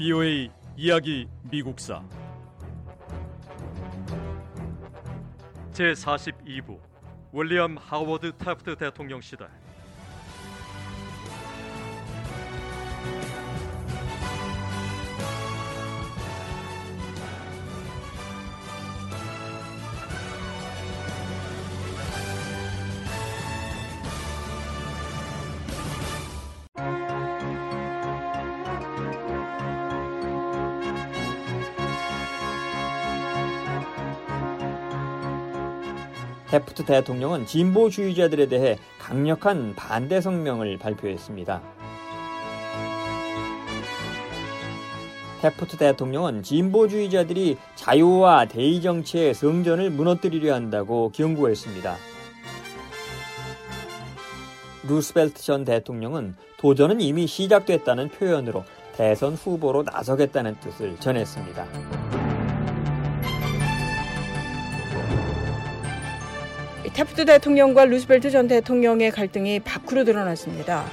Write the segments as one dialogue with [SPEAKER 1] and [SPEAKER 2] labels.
[SPEAKER 1] BOA 이야기 미국사. 제42부 윌리엄 하워드 태프트 대통령 시대
[SPEAKER 2] 테프트 대통령은 진보주의자들에 대해 강력한 반대 성명을 발표했습니다. 테프트 대통령은 진보주의자들이 자유와 대의 정치의 성전을 무너뜨리려 한다고 경고했습니다. 루스벨트 전 대통령은 도전은 이미 시작됐다는 표현으로 대선 후보로 나서겠다는 뜻을 전했습니다.
[SPEAKER 3] 테프트 대통령과 루스벨트 전 대통령의 갈등이 밖으로 드러났습니다.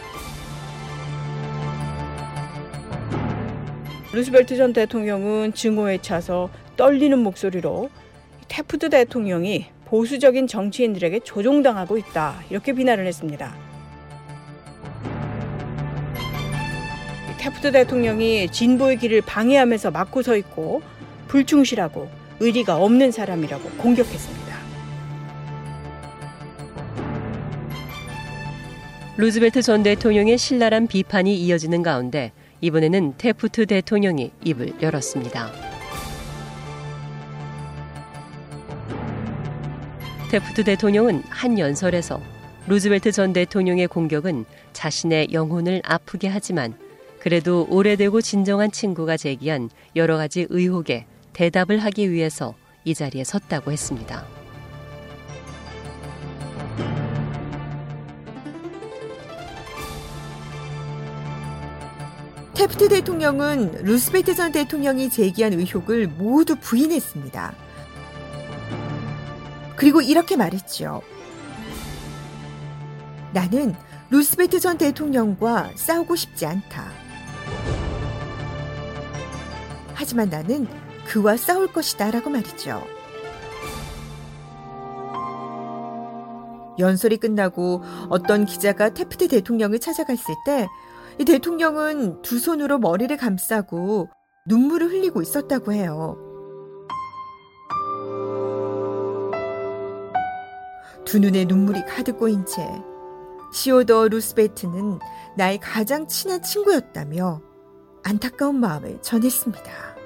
[SPEAKER 3] 루스벨트 전 대통령은 증오에 차서 떨리는 목소리로 테프트 대통령이 보수적인 정치인들에게 조종당하고 있다. 이렇게 비난을 했습니다. 테프트 대통령이 진보의 길을 방해하면서 막고 서 있고 불충실하고 의리가 없는 사람이라고 공격했습니다.
[SPEAKER 4] 루즈벨트 전 대통령의 신랄한 비판이 이어지는 가운데 이번에는 테프트 대통령이 입을 열었습니다. 테프트 대통령은 한 연설에서 루즈벨트 전 대통령의 공격은 자신의 영혼을 아프게 하지만 그래도 오래되고 진정한 친구가 제기한 여러 가지 의혹에 대답을 하기 위해서 이 자리에 섰다고 했습니다.
[SPEAKER 5] 테프트 대통령은 루스베트 전 대통령이 제기한 의혹을 모두 부인했습니다. 그리고 이렇게 말했죠. 나는 루스베트 전 대통령과 싸우고 싶지 않다. 하지만 나는 그와 싸울 것이다 라고 말이죠. 연설이 끝나고 어떤 기자가 테프트 대통령을 찾아갔을 때이 대통령은 두 손으로 머리를 감싸고 눈물을 흘리고 있었다고 해요. 두 눈에 눈물이 가득 고인 채 시오더 루스베트는 나의 가장 친한 친구였다며 안타까운 마음을 전했습니다.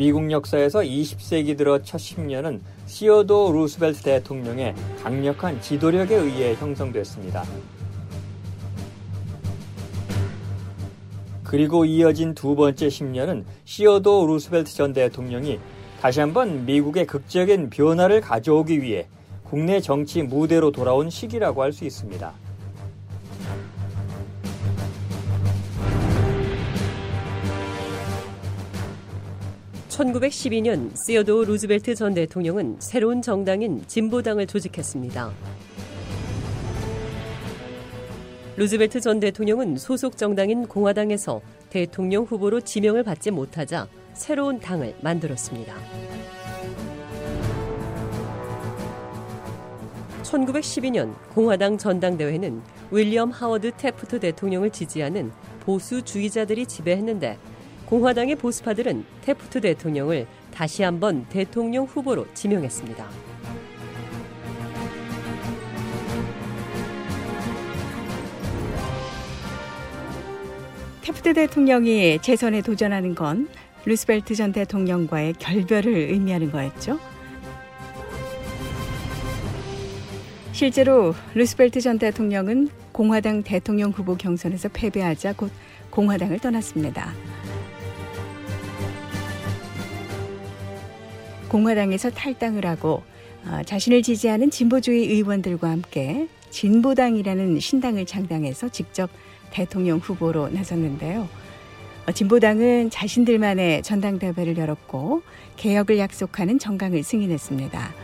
[SPEAKER 2] 미국 역사에서 20세기 들어 첫 10년은 시어도어 루스벨트 대통령의 강력한 지도력에 의해 형성됐습니다. 그리고 이어진 두 번째 10년은 시어도어 루스벨트 전 대통령이 다시 한번 미국의 극적인 변화를 가져오기 위해 국내 정치 무대로 돌아온 시기라고 할 수 있습니다.
[SPEAKER 4] 1912년 시어도 루즈벨트 전 대통령은 새로운 정당인 진보당을 조직했습니다. 루즈벨트 전 대통령은 소속 정당인 공화당에서 대통령 후보로 지명을 받지 못하자 새로운 당을 만들었습니다. 1912년 공화당 전당대회는 윌리엄 하워드 테프트 대통령을 지지하는 보수주의자들이 지배했는데 공화당의 보수파들은 테프트 대통령을 다시 한번 대통령 후보로 지명했습니다.
[SPEAKER 3] 테프트 대통령이 재선에 도전하는 건 루스벨트 전 대통령과의 결별을 의미하는 거였죠. 실제로 루스벨트 전 대통령은 공화당 대통령 후보 경선에서 패배하자 곧 공화당을 떠났습니다. 공화당에서 탈당을 하고 어, 자신을 지지하는 진보주의 의원들과 함께 진보당이라는 신당을 창당해서 직접 대통령 후보로 나섰는데요. 어, 진보당은 자신들만의 전당대회를 열었고 개혁을 약속하는 정강을 승인했습니다.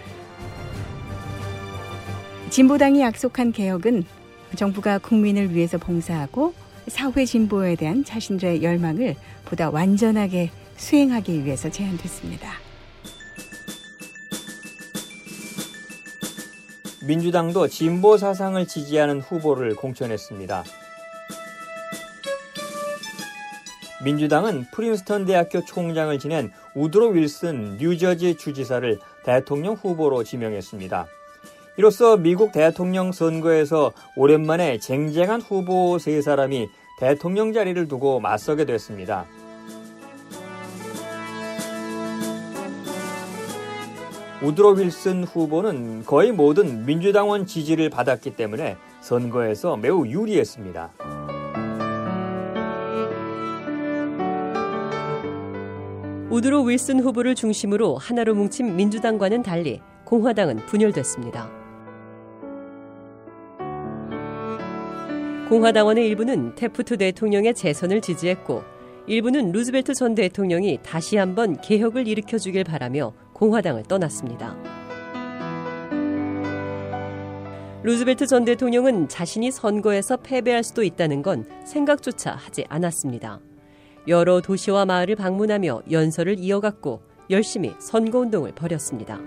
[SPEAKER 3] 진보당이 약속한 개혁은 정부가 국민을 위해서 봉사하고 사회 진보에 대한 자신들의 열망을 보다 완전하게 수행하기 위해서 제안됐습니다.
[SPEAKER 2] 민주당도 진보 사상을 지지하는 후보를 공천했습니다. 민주당은 프린스턴 대학교 총장을 지낸 우드로 윌슨 뉴저지 주지사를 대통령 후보로 지명했습니다. 이로써 미국 대통령 선거에서 오랜만에 쟁쟁한 후보 세 사람이 대통령 자리를 두고 맞서게 됐습니다. 우드로 윌슨 후보는 거의 모든 민주당원 지지를 받았기 때문에 선거에서 매우 유리했습니다.
[SPEAKER 4] 우드로 윌슨 후보를 중심으로 하나로 뭉친 민주당과는 달리 공화당은 분열됐습니다. 공화당원의 일부는 테프트 대통령의 재선을 지지했고 일부는 루즈벨트 전 대통령이 다시 한번 개혁을 일으켜주길 바라며 공화당을 떠났습니다. 루즈벨트 전 대통령은 자신이 선거에서 패배할 수도 있다는 건 생각조차 하지 않았습니다. 여러 도시와 마을을 방문하며 연설을 이어갔고 열심히 선거운동을 벌였습니다.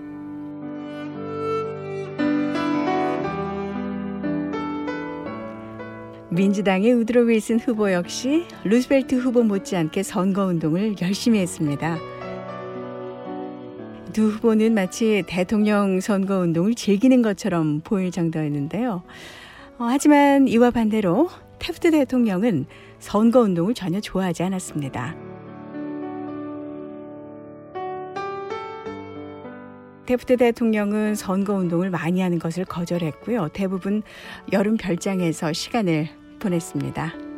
[SPEAKER 3] 민주당의 우드로 윌슨 후보 역시 루스벨트 후보 못지않게 선거운동을 열심히 했습니다. 두 후보는 마치 대통령 선거 운동을 즐기는 것처럼 보일 정도였는데요. 어, 하지만 이와 반대로 테프트 대통령은 선거 운동을 전혀 좋아하지 않았습니다. 테프트 대통령은 선거 운동을 많이 하는 것을 거절했고요. 대부분 여름 별장에서 시간을 보냈습니다.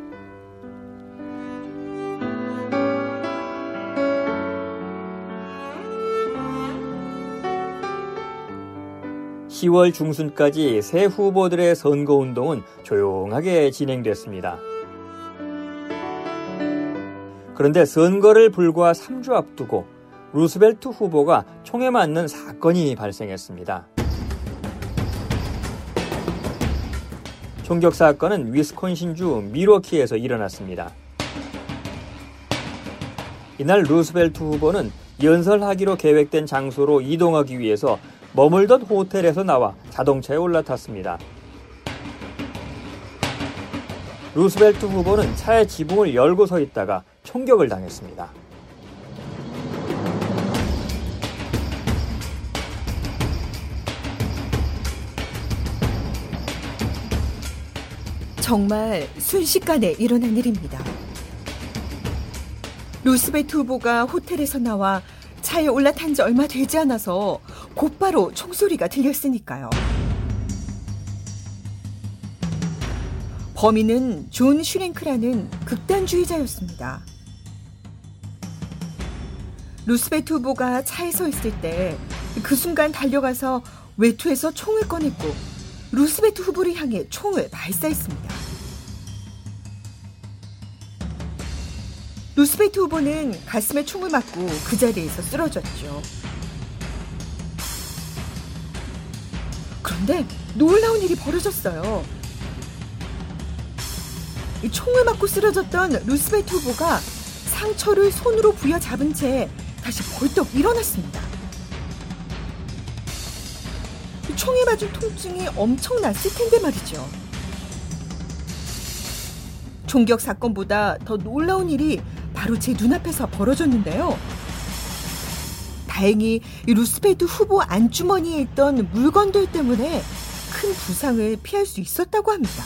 [SPEAKER 2] 10월 중순까지 새 후보들의 선거 운동은 조용하게 진행됐습니다. 그런데 선거를 불과 3주 앞두고 루스벨트 후보가 총에 맞는 사건이 발생했습니다. 총격 사건은 위스콘신주 밀워키에서 일어났습니다. 이날 루스벨트 후보는 연설하기로 계획된 장소로 이동하기 위해서 머물던 호텔에서 나와 자동차에 올라탔습니다. 루스벨트 후보는 차의 지붕을 열고 서 있다가 총격을 당했습니다.
[SPEAKER 5] 정말 순식간에 일어난 일입니다. 루스벨트 후보가 호텔에서 나와 차에 올라탄 지 얼마 되지 않아서 곧바로 총소리가 들렸으니까요. 범인은 존 슈랭크라는 극단주의자였습니다. 루스벨트 후보가 차에 서 있을 때 그 순간 달려가서 외투에서 총을 꺼냈고 루스벨트 후보를 향해 총을 발사했습니다. 루스벨트 후보는 가슴에 총을 맞고 그 자리에서 쓰러졌죠. 그런데 놀라운 일이 벌어졌어요. 총을 맞고 쓰러졌던 루스벨트 후보가 상처를 손으로 부여잡은 채 다시 벌떡 일어났습니다. 총에 맞은 통증이 엄청났을 텐데 말이죠. 총격 사건보다 더 놀라운 일이 바로 제 눈앞에서 벌어졌는데요. 다행히 루스베트 후보 안주머니에 있던 물건들 때문에 큰 부상을 피할 수 있었다고 합니다.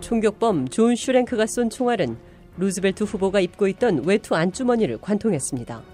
[SPEAKER 4] 총격범 존 슈랭크가 쏜 총알은 루즈벨트 후보가 입고 있던 외투 안주머니를 관통했습니다.